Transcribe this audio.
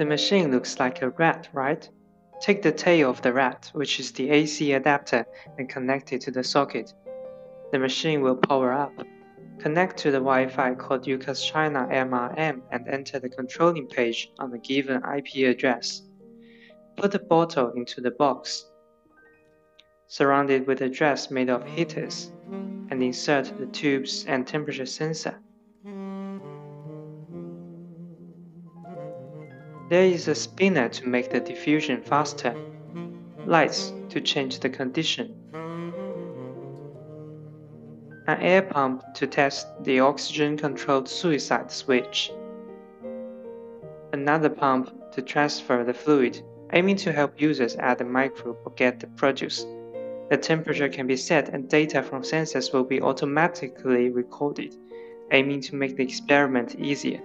The machine looks like a rat, right? Take the tail of the rat, which is the AC adapter, and connect it to the socket. The machine will power up. Connect to the Wi-Fi called UCAS China MRM and enter the controlling page on the given IP address. Put the bottle into the box. Surround it with a dress made of heaters and insert the tubes and temperature sensor. There is a spinner to make the diffusion faster, lights to change the condition, an air pump to test the oxygen-controlled suicide switch, another pump to transfer the fluid, aiming to help users add the microbe or get the produce. The temperature can be set and data from sensors will be automatically recorded, aiming to make the experiment easier.